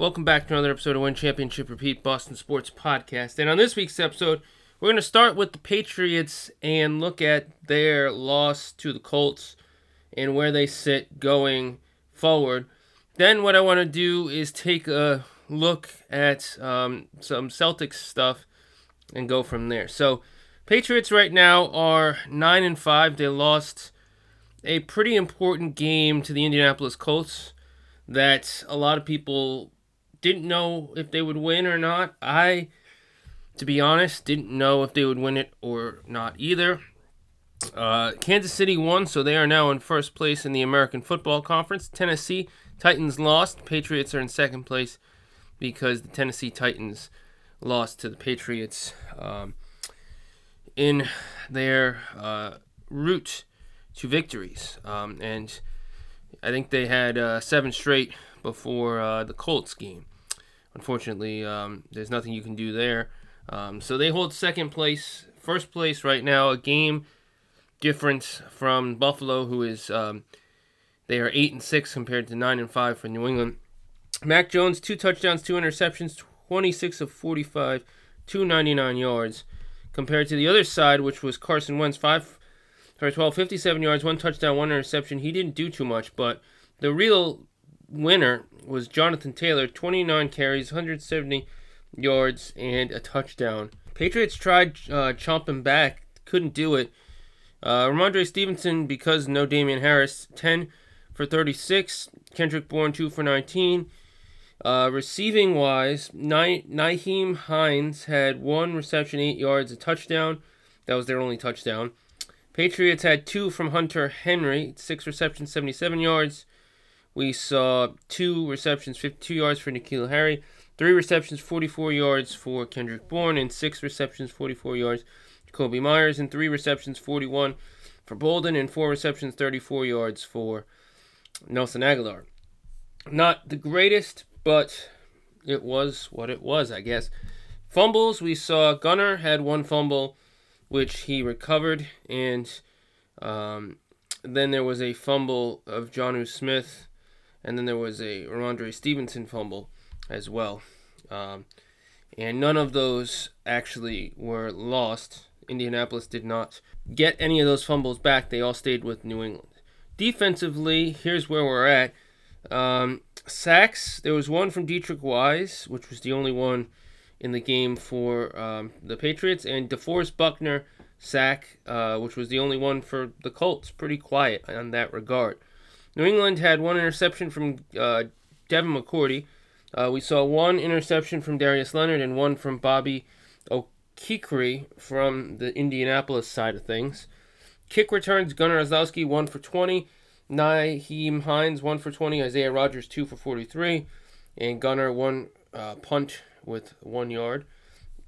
Welcome back to another episode of Win Championship Repeat Boston Sports Podcast. And on this week's episode, we're going to start with the Patriots and look at their loss to the Colts and where they sit going forward. Then, what I want to do is take a look at um, some Celtics stuff and go from there. So, Patriots right now are 9 and 5. They lost a pretty important game to the Indianapolis Colts that a lot of people didn't know if they would win or not. I, to be honest, didn't know if they would win it or not either. Uh, Kansas City won, so they are now in first place in the American Football Conference. Tennessee Titans lost. Patriots are in second place because the Tennessee Titans lost to the Patriots um, in their uh, route to victories. Um, and I think they had uh, seven straight before uh, the Colts game. Unfortunately, um, there's nothing you can do there. Um, so they hold second place, first place right now, a game difference from Buffalo, who is um, they are eight and six compared to nine and five for New England. Mac Jones, two touchdowns, two interceptions, 26 of 45, 299 yards, compared to the other side, which was Carson Wentz, five for 12, 57 yards, one touchdown, one interception. He didn't do too much, but the real winner was Jonathan Taylor, 29 carries, 170 yards, and a touchdown. Patriots tried uh, chomping back, couldn't do it. Uh, Rhamondre Stevenson, because no Damien Harris, 10 for 36. Kendrick Bourne, 2 for 19. Uh, receiving wise, Nyheim Hines had one reception, 8 yards, a touchdown. That was their only touchdown. Patriots had two from Hunter Henry, 6 receptions, 77 yards. We saw two receptions, 52 yards for N'Keal Harry, three receptions, 44 yards for Kendrick Bourne, and six receptions, 44 yards Kobe Meyers, and three receptions, 41 for Bolden, and four receptions, 34 yards for Nelson Agholor. Not the greatest, but it was what it was, I guess. Fumbles, we saw Gunner had one fumble, which he recovered, and um, then there was a fumble of Jonnu Smith and then there was a Rhamondre Stevenson fumble as well. Um, and none of those actually were lost. Indianapolis did not get any of those fumbles back. They all stayed with New England. Defensively, here's where we're at. Um, sacks, there was one from Deatrich Wise, which was the only one in the game for um, the Patriots, and DeForest Buckner sack, uh, which was the only one for the Colts. Pretty quiet on that regard. New England had one interception from uh, Devin McCourty. Uh, we saw one interception from Darius Leonard and one from Bobby Okereke from the Indianapolis side of things. Kick returns, Gunner Olszewski, 1 for 20. Nyheim Hines, 1 for 20. Isaiah Rodgers, 2 for 43. And Gunner, 1 uh, punt with 1 yard.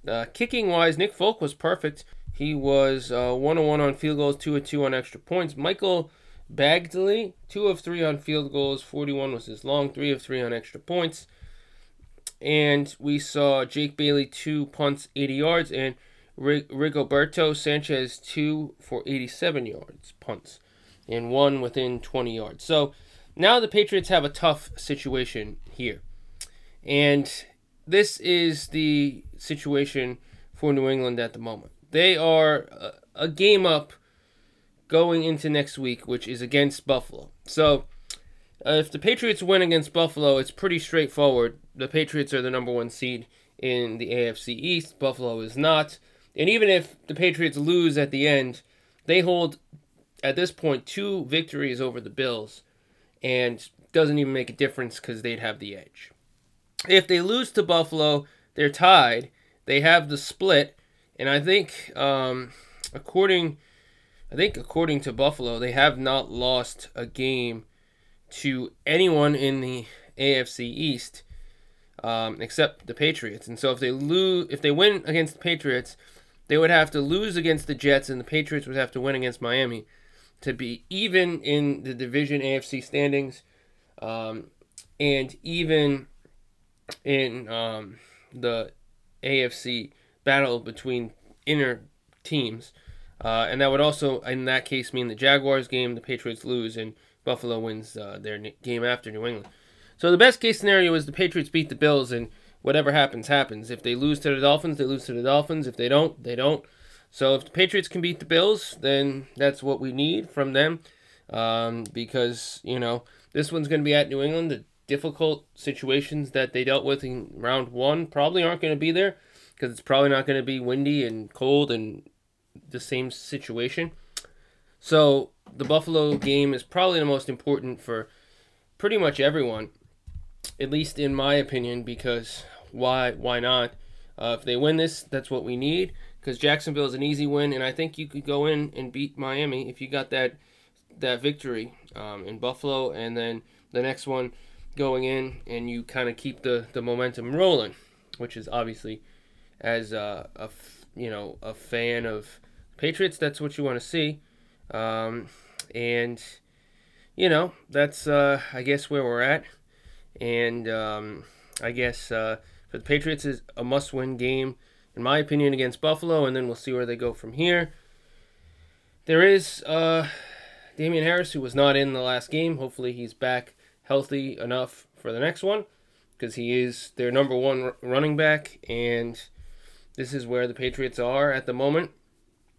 Uh, kicking wise, Nick Folk was perfect. He was uh, 1 on 1 on field goals, 2 2 on extra points. Michael Badgley, 2 of 3 on field goals, 41 was his long, 3 of 3 on extra points. And we saw Jake Bailey, 2 punts, 80 yards, and Rigoberto Sanchez, 2 for 87 yards, punts, and 1 within 20 yards. So now the Patriots have a tough situation here. And this is the situation for New England at the moment. They are a game up going into next week, which is against Buffalo. So, uh, if the Patriots win against Buffalo, it's pretty straightforward. The Patriots are the number one seed in the AFC East. Buffalo is not. And even if the Patriots lose at the end, they hold at this point two victories over the Bills, and doesn't even make a difference because they'd have the edge. If they lose to Buffalo, they're tied. They have the split, and I think, um, according I think according to Buffalo, they have not lost a game to anyone in the AFC East um, except the Patriots. And so if they lose, if they win against the Patriots, they would have to lose against the Jets, and the Patriots would have to win against Miami to be even in the division AFC standings, um, and even in um, the AFC battle between inner teams. Uh, and that would also, in that case, mean the Jaguars game, the Patriots lose, and Buffalo wins uh, their game after New England. So the best case scenario is the Patriots beat the Bills and whatever happens, happens. If they lose to the Dolphins, they lose to the Dolphins. If they don't, they don't. So if the Patriots can beat the Bills, then that's what we need from them. Um, because, you know, this one's going to be at New England. The difficult situations that they dealt with in round one probably aren't going to be there because it's probably not going to be windy and cold and the same situation. So the Buffalo game is probably the most important for pretty much everyone, at least in my opinion, because why why not? Uh, if they win this, that's what we need because Jacksonville is an easy win, and I think you could go in and beat Miami if you got that that victory um, in Buffalo, and then the next one going in, and you kind of keep the the momentum rolling, which is obviously as a, a you know a fan of Patriots, that's what you want to see, um, and you know that's uh, I guess where we're at, and um, I guess uh, for the Patriots is a must-win game in my opinion, against Buffalo, and then we'll see where they go from here. There is uh, Damien Harris, who was not in the last game. Hopefully, he's back healthy enough for the next one because he is their number one running back, and this is where the Patriots are at the moment.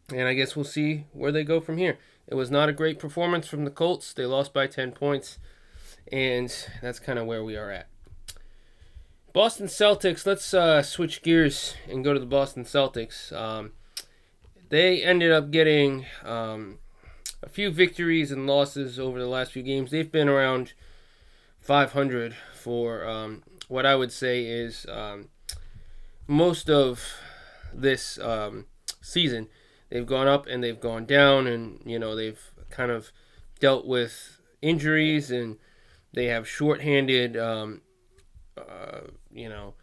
And I guess we'll see where they go from here. It was not a great performance from the Colts. They lost by 10 points, and that's kind of where we are at. Boston Celtics. Let's uh, switch gears and go to the Boston Celtics. Um, they ended up getting um, a few victories and losses over the last few games. They've been around 500 for um, what I would say is um, most of this um, season. They've gone up and they've gone down, and you know they've kind of dealt with injuries and they have shorthanded um, uh, you know,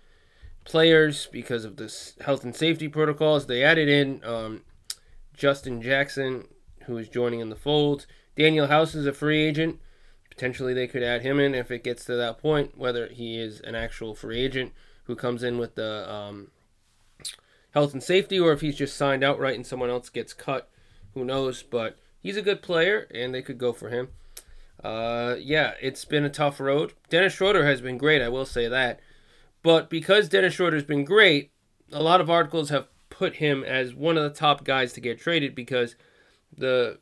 players because of this health and safety protocols. They added in um, Justin Jackson, who is joining in the fold. Danuel House is a free agent. Potentially, they could add him in if it gets to that point, whether he is an actual free agent who comes in with the um, health and safety or if he's just signed outright and someone else gets cut. Who knows? But he's a good player, and they could go for him. Uh, yeah, it's been a tough road. Dennis Schroeder has been great, I will say that. But because Dennis Schroeder's been great, a lot of articles have put him as one of the top guys to get traded because the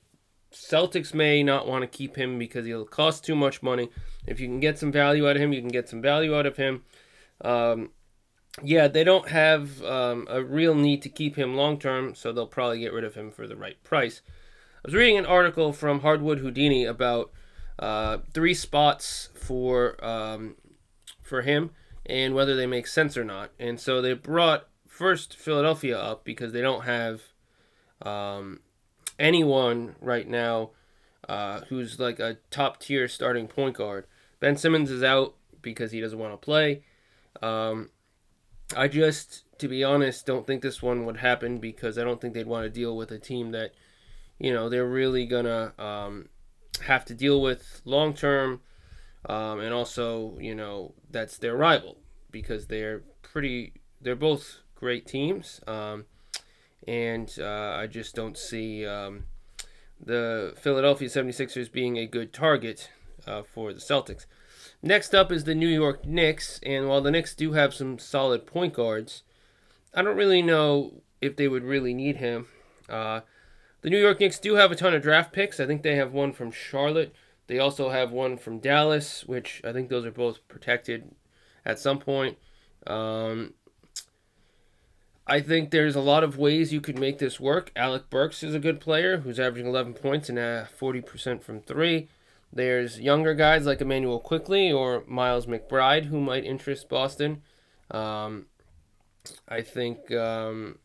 Celtics may not want to keep him because he'll cost too much money. If you can get some value out of him, you can get some value out of him. Um, yeah, they don't have um, a real need to keep him long term, so they'll probably get rid of him for the right price. I was reading an article from Hardwood Houdini about uh, three spots for um, for him and whether they make sense or not. And so they brought first Philadelphia up because they don't have um, anyone right now uh, who's like a top tier starting point guard. Ben Simmons is out because he doesn't want to play. Um, I just, to be honest, don't think this one would happen because I don't think they'd want to deal with a team that, you know, they're really gonna um, have to deal with long term. Um, and also, you know, that's their rival because they're pretty. They're both great teams, um, and uh, I just don't see um, the Philadelphia 76ers being a good target uh, for the Celtics. Next up is the New York Knicks, and while the Knicks do have some solid point guards, I don't really know if they would really need him. Uh, the New York Knicks do have a ton of draft picks. I think they have one from Charlotte. They also have one from Dallas, which I think those are both protected at some point. Um, I think there's a lot of ways you could make this work. Alec Burks is a good player who's averaging 11 points and uh, 40% from three. There's younger guys like Immanuel Quickley or Miles McBride who might interest Boston. Um, I think, um,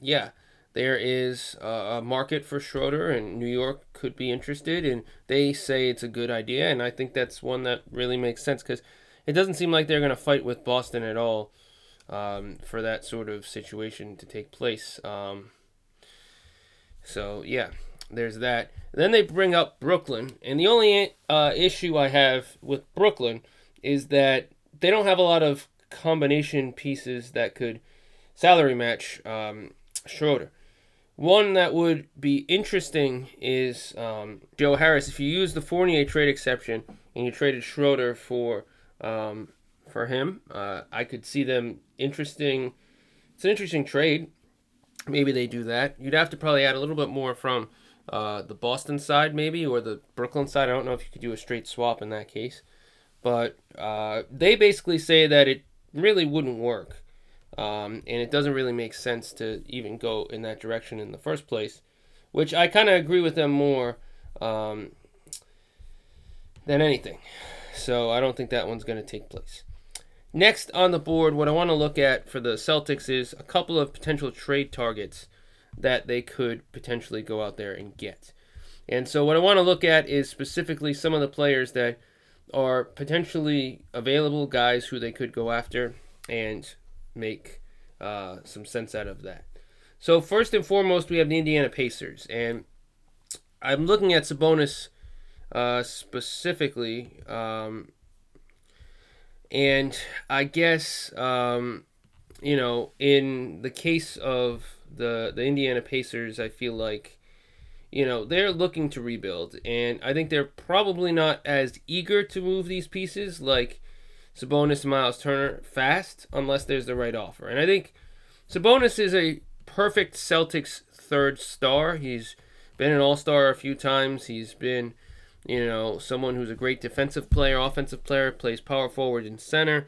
yeah, there is a market for Schroeder, and New York could be interested, and they say it's a good idea, and I think that's one that really makes sense because it doesn't seem like they're going to fight with Boston at all um, for that sort of situation to take place. Um, so yeah, there's that. then they bring up Brooklyn, and the only uh, issue I have with Brooklyn is that they don't have a lot of combination pieces that could salary match um, Schroeder. One that would be interesting is um, Joe Harris. If you use the Fournier trade exception and you traded Schroeder for um, for him. Uh, I could see them interesting. It's an interesting trade. Maybe they do that. You'd have to probably add a little bit more from uh, the Boston side, maybe, or the Brooklyn side. I don't know if you could do a straight swap in that case. But uh, they basically say that it really wouldn't work. Um, and it doesn't really make sense to even go in that direction in the first place, which I kind of agree with them more um, than anything. So I don't think that one's going to take place. Next on the board, what I want to look at for the Celtics is a couple of potential trade targets that they could potentially go out there and get. And so, what I want to look at is specifically some of the players that are potentially available guys who they could go after and make uh, some sense out of that. So, first and foremost, we have the Indiana Pacers. And I'm looking at Sabonis uh, specifically. Um, and I guess, um, you know, in the case of the, the Indiana Pacers, I feel like, you know, they're looking to rebuild. And I think they're probably not as eager to move these pieces like Sabonis Miles Turner fast unless there's the right offer. And I think Sabonis is a perfect Celtics third star. He's been an all star a few times. He's been you know, someone who's a great defensive player, offensive player, plays power forward and center.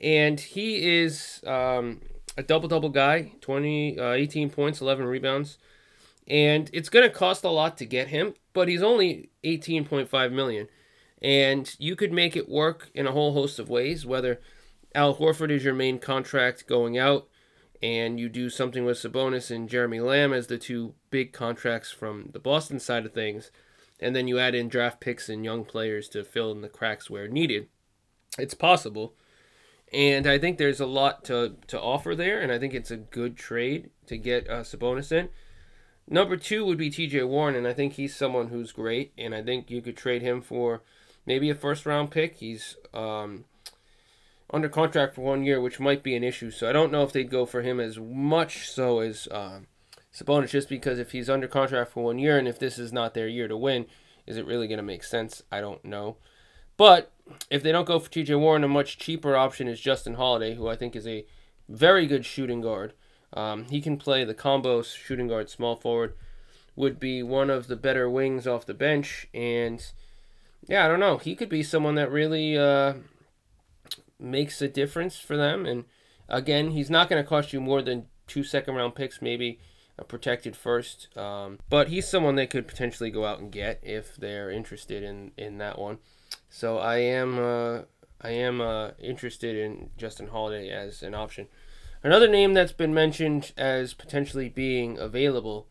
And he is um, a double double guy 20, uh, 18 points, 11 rebounds. And it's going to cost a lot to get him, but he's only 18.5 million. And you could make it work in a whole host of ways, whether Al Horford is your main contract going out, and you do something with Sabonis and Jeremy Lamb as the two big contracts from the Boston side of things and then you add in draft picks and young players to fill in the cracks where needed. It's possible. And I think there's a lot to, to offer there, and I think it's a good trade to get uh, Sabonis in. Number two would be TJ Warren, and I think he's someone who's great, and I think you could trade him for maybe a first round pick. He's um, under contract for one year, which might be an issue. So I don't know if they'd go for him as much so as uh, Sabonis just because if he's under contract for one year and if this is not their year to win, is it really going to make sense? I don't know. But if they don't go for TJ Warren, a much cheaper option is Justin Holiday, who I think is a very good shooting guard. Um, he can play the combo shooting guard, small forward, would be one of the better wings off the bench. And yeah, I don't know. He could be someone that really uh, makes a difference for them. And again, he's not going to cost you more than two second round picks, maybe a protected first. Um, but he's someone they could potentially go out and get if they're interested in, in that one. So I am uh, I am uh, interested in Justin Holiday as an option. Another name that's been mentioned as potentially being available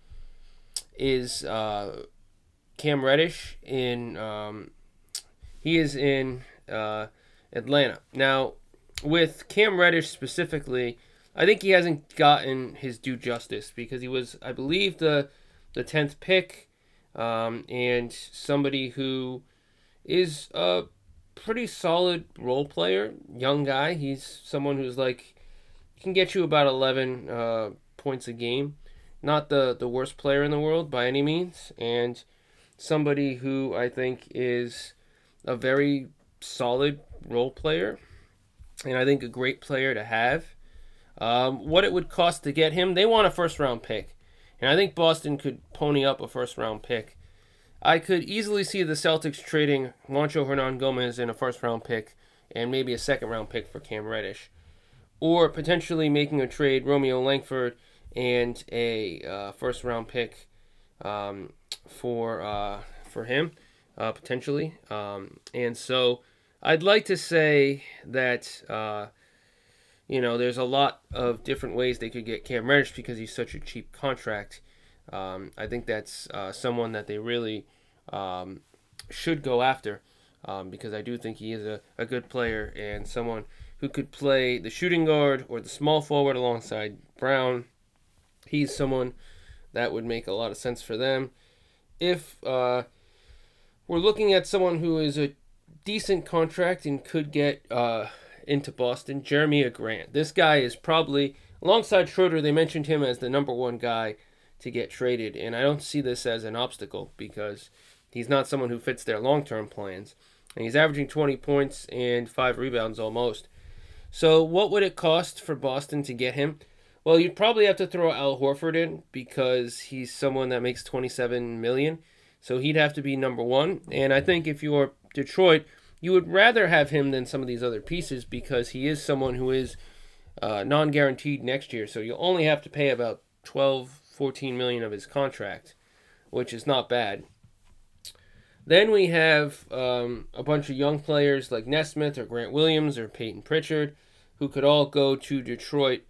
is uh, Cam Reddish. In um, he is in uh, Atlanta now. With Cam Reddish specifically, I think he hasn't gotten his due justice because he was, I believe, the the tenth pick, um, and somebody who is a pretty solid role player, young guy. He's someone who's like can get you about eleven uh, points a game. Not the the worst player in the world by any means, and somebody who I think is a very solid role player, and I think a great player to have um, what it would cost to get him, they want a first round pick. And I think Boston could pony up a first round pick. I could easily see the Celtics trading Juancho Hernangomez in a first round pick and maybe a second round pick for Cam Reddish. Or potentially making a trade Romeo Langford and a uh, first round pick um, for uh, for him, uh, potentially. Um, and so I'd like to say that uh, you know, there's a lot of different ways they could get Cam Reddish because he's such a cheap contract. Um, I think that's uh, someone that they really um, should go after um, because I do think he is a, a good player and someone who could play the shooting guard or the small forward alongside Brown. He's someone that would make a lot of sense for them. If uh, we're looking at someone who is a decent contract and could get. Uh, into Boston, Jerami Grant. This guy is probably, alongside Schroeder, they mentioned him as the number one guy to get traded. And I don't see this as an obstacle because he's not someone who fits their long term plans. And he's averaging 20 points and five rebounds almost. So, what would it cost for Boston to get him? Well, you'd probably have to throw Al Horford in because he's someone that makes 27 million. So he'd have to be number one. And I think if you're Detroit, you would rather have him than some of these other pieces because he is someone who is uh, non-guaranteed next year. So you'll only have to pay about 12, 14 million of his contract, which is not bad. Then we have um, a bunch of young players like Nesmith or Grant Williams or Payton Pritchard, who could all go to Detroit,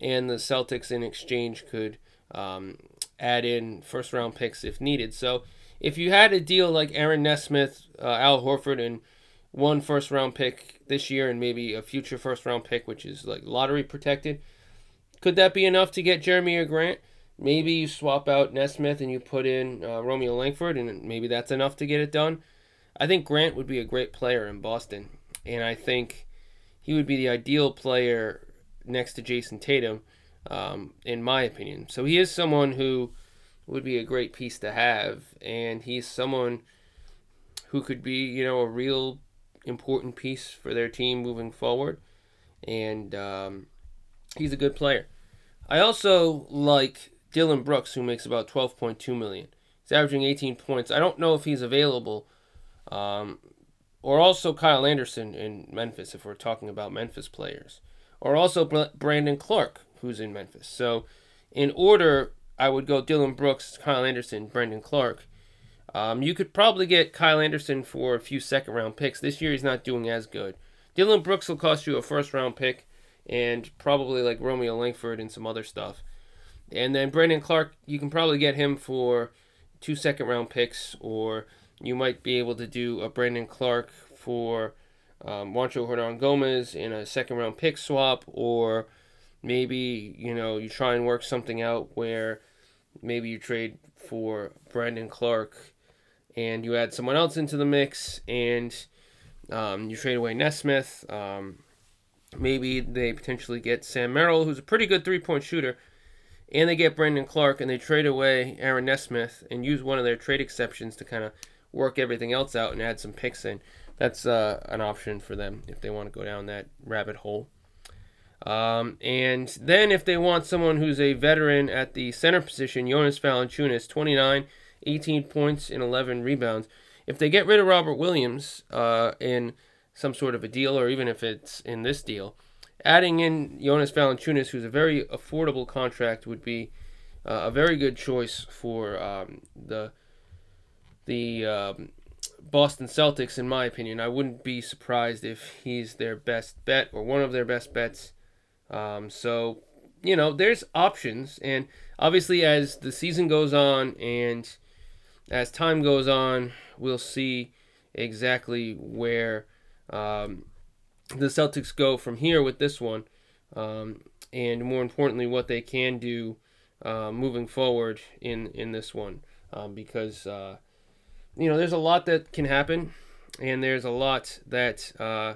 and the Celtics in exchange could um, add in first round picks if needed. So if you had a deal like Aaron Nesmith, uh, Al Horford, and one first round pick this year and maybe a future first round pick, which is like lottery protected, could that be enough to get Jeremy or Grant? Maybe you swap out Nesmith and you put in uh, Romeo Langford, and maybe that's enough to get it done. I think Grant would be a great player in Boston, and I think he would be the ideal player next to Jayson Tatum, um, in my opinion. So he is someone who would be a great piece to have, and he's someone who could be, you know, a real important piece for their team moving forward, and um, he's a good player. I also like Dillon Brooks, who makes about 12.2 million. He's averaging 18 points. I don't know if he's available. Um, or also Kyle Anderson in Memphis, if we're talking about Memphis players. Or also Brandon Clarke, who's in Memphis. So, in order, I would go Dillon Brooks, Kyle Anderson, Brandon Clarke. Um, you could probably get Kyle Anderson for a few second round picks. This year, he's not doing as good. Dillon Brooks will cost you a first round pick and probably like Romeo Langford and some other stuff. And then Brandon Clarke, you can probably get him for two second round picks, or you might be able to do a Brandon Clarke for um, Juancho Hernangomez in a second round pick swap, or maybe you know you try and work something out where maybe you trade for Brandon Clarke and you add someone else into the mix and um, you trade away Nesmith. Um, maybe they potentially get Sam Merrill, who's a pretty good three point shooter and they get Brandon Clarke and they trade away Aaron Nesmith and use one of their trade exceptions to kind of work everything else out and add some picks in. That's uh, an option for them if they want to go down that rabbit hole. Um, and then if they want someone who's a veteran at the center position, Jonas Valanciunas, 29, 18 points and 11 rebounds. If they get rid of Robert Williams uh, in some sort of a deal, or even if it's in this deal, adding in Jonas Valanciunas, who's a very affordable contract, would be uh, a very good choice for um, the the um, Boston Celtics, in my opinion. I wouldn't be surprised if he's their best bet or one of their best bets. Um, so, you know, there's options, and obviously, as the season goes on and as time goes on, we'll see exactly where um, the Celtics go from here with this one, um, and more importantly, what they can do uh, moving forward in in this one, um, because uh, you know there's a lot that can happen, and there's a lot that uh,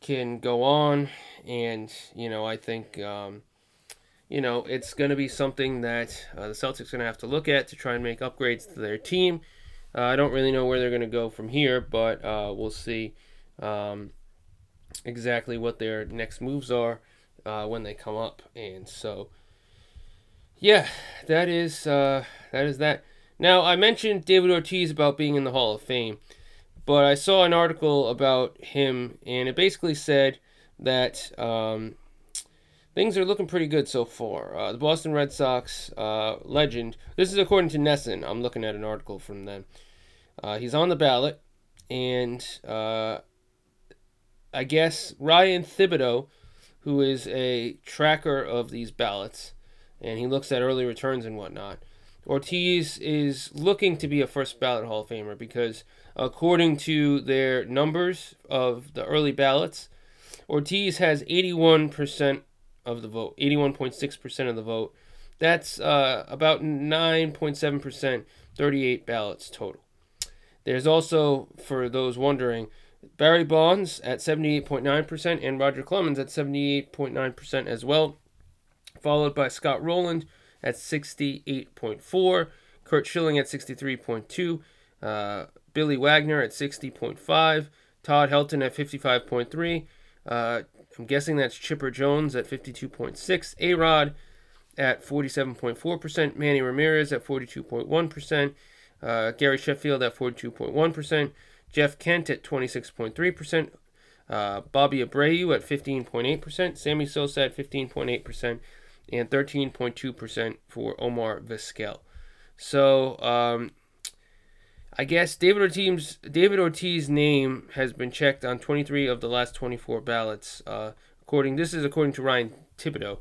can go on, and you know I think. Um, you know, it's going to be something that uh, the Celtics are going to have to look at to try and make upgrades to their team. Uh, I don't really know where they're going to go from here, but uh, we'll see. Um, exactly what their next moves are uh, when they come up. And so, yeah, that is uh, that is that. Now I mentioned David Ortiz about being in the Hall of Fame, but I saw an article about him, and it basically said that um, things are looking pretty good so far. Uh, the Boston Red Sox uh, legend. This is according to NESN. I'm looking at an article from them. Uh, he's on the ballot, and uh, I guess Ryan Thibodaux, who is a tracker of these ballots, and he looks at early returns and whatnot. Ortiz is looking to be a first ballot Hall of Famer because, according to their numbers of the early ballots, Ortiz has 81% of the vote, 81.6% of the vote. That's uh, about 9.7%, 38 ballots total. There's also, for those wondering, Barry Bonds at 78.9% and Roger Clemens at 78.9% as well, followed by Scott Rolen at 68.4, Curt Schilling at 63.2, uh, Billy Wagner at 60.5, Todd Helton at 55.3. Uh, I'm guessing that's Chipper Jones at 52.6, A Rod at 47.4%, Manny Ramirez at 42.1%, uh, Gary Sheffield at 42.1%, Jeff Kent at 26.3%, uh, Bobby Abreu at 15.8%, Sammy Sosa at 15.8%, and 13.2% for Omar Vizquel. So, um, I guess David Ortiz David Ortiz's name has been checked on 23 of the last 24 ballots. Uh, according this is according to Ryan Thibodaux.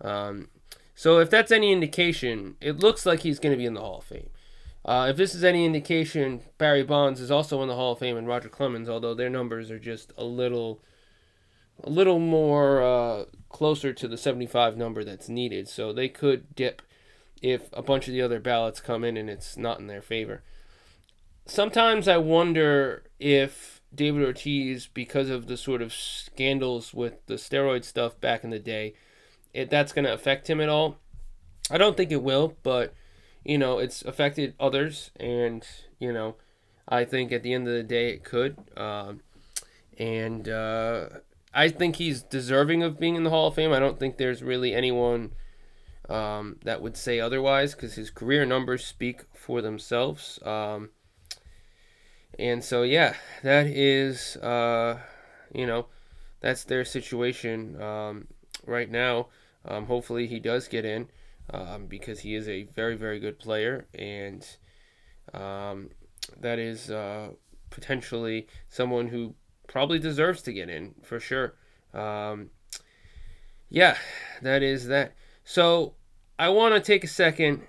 Um, so if that's any indication, it looks like he's going to be in the Hall of Fame. Uh, if this is any indication, Barry Bonds is also in the Hall of Fame and Roger Clemens, although their numbers are just a little, a little more uh, closer to the 75 number that's needed. So they could dip if a bunch of the other ballots come in and it's not in their favor sometimes I wonder if David Ortiz, because of the sort of scandals with the steroid stuff back in the day, if that's going to affect him at all. I don't think it will, but you know, it's affected others, and you know, I think at the end of the day it could. Um, and uh, I think he's deserving of being in the Hall of Fame. I don't think there's really anyone um, that would say otherwise because his career numbers speak for themselves. Um, and so, yeah, that is, uh, you know, that's their situation um, right now. Um, hopefully, he does get in um, because he is a very, very good player, and um, that is uh, potentially someone who probably deserves to get in for sure. Um, yeah, that is that. So, I want to take a second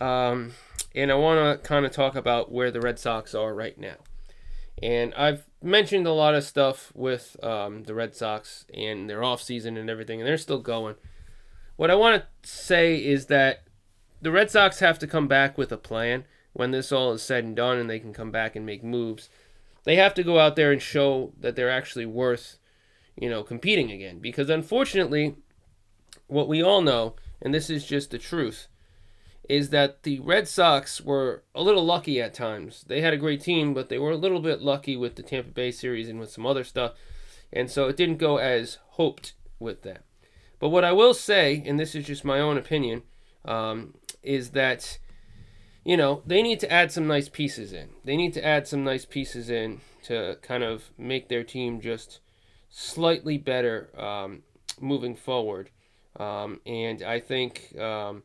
um, and I want to kind of talk about where the Red Sox are right now. And I've mentioned a lot of stuff with um, the Red Sox and their offseason and everything, and they're still going. What I want to say is that the Red Sox have to come back with a plan when this all is said and done and they can come back and make moves. They have to go out there and show that they're actually worth, you know, competing again. Because unfortunately, what we all know, and this is just the truth, is that the Red Sox were a little lucky at times. They had a great team, but they were a little bit lucky with the Tampa Bay series and with some other stuff. And so it didn't go as hoped with them. But what I will say, and this is just my own opinion, um, is that, you know, they need to add some nice pieces in. They need to add some nice pieces in to kind of make their team just slightly better um, moving forward. Um, and I think um,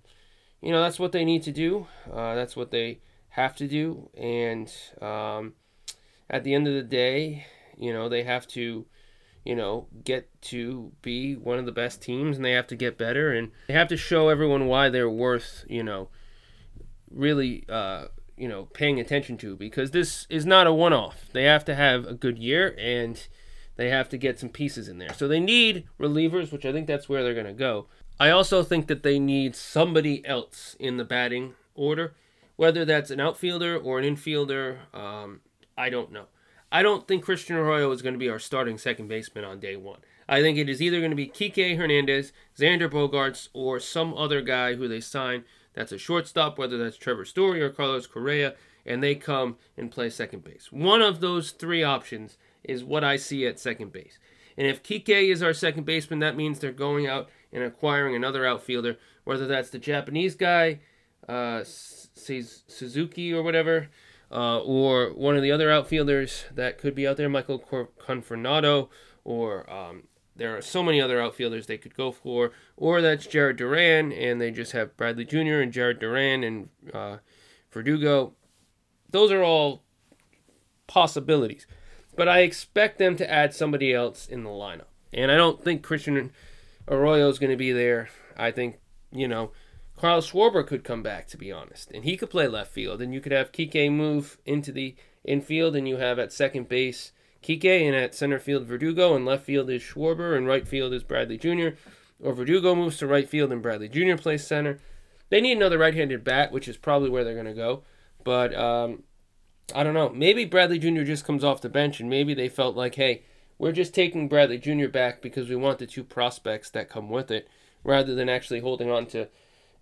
you know that's what they need to do. Uh, that's what they have to do, and um, at the end of the day, you know they have to, you know, get to be one of the best teams, and they have to get better, and they have to show everyone why they're worth, you know, really, uh, you know, paying attention to because this is not a one-off. They have to have a good year, and they have to get some pieces in there. So they need relievers, which I think that's where they're going to go. I also think that they need somebody else in the batting order, whether that's an outfielder or an infielder. Um, I don't know. I don't think Christian Arroyo is going to be our starting second baseman on day one. I think it is either going to be Kike Hernandez, Xander Bogaerts, or some other guy who they sign that's a shortstop, whether that's Trevor Story or Carlos Correa, and they come and play second base. One of those three options is what I see at second base. And if Kike is our second baseman, that means they're going out and acquiring another outfielder, whether that's the Japanese guy, uh, Suzuki or whatever, uh, or one of the other outfielders that could be out there, Michael Confornado, or um, there are so many other outfielders they could go for, or that's Jarren Duran, and they just have Bradley Jr. and Jarren Duran and uh, Verdugo. Those are all possibilities. But I expect them to add somebody else in the lineup. And I don't think Christian Arroyo is going to be there. I think, you know, Carlos Schwarber could come back, to be honest. And he could play left field. And you could have Kike move into the infield, and you have at second base Kike, and at center field Verdugo, and left field is Schwarber, and right field is Bradley Jr. Or Verdugo moves to right field, and Bradley Jr. plays center. They need another right handed bat, which is probably where they're going to go. But um, I don't know. Maybe Bradley Jr. just comes off the bench, and maybe they felt like, hey, we're just taking Bradley Jr. back because we want the two prospects that come with it, rather than actually holding on to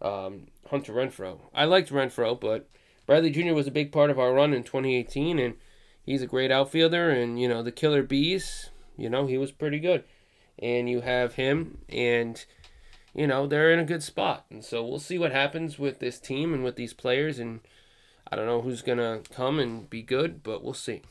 um, Hunter Renfroe. I liked Renfroe, but Bradley Jr. was a big part of our run in 2018, and he's a great outfielder. And you know the Killer Bees, you know he was pretty good. And you have him, and you know they're in a good spot. And so we'll see what happens with this team and with these players. And I don't know who's gonna come and be good, but we'll see.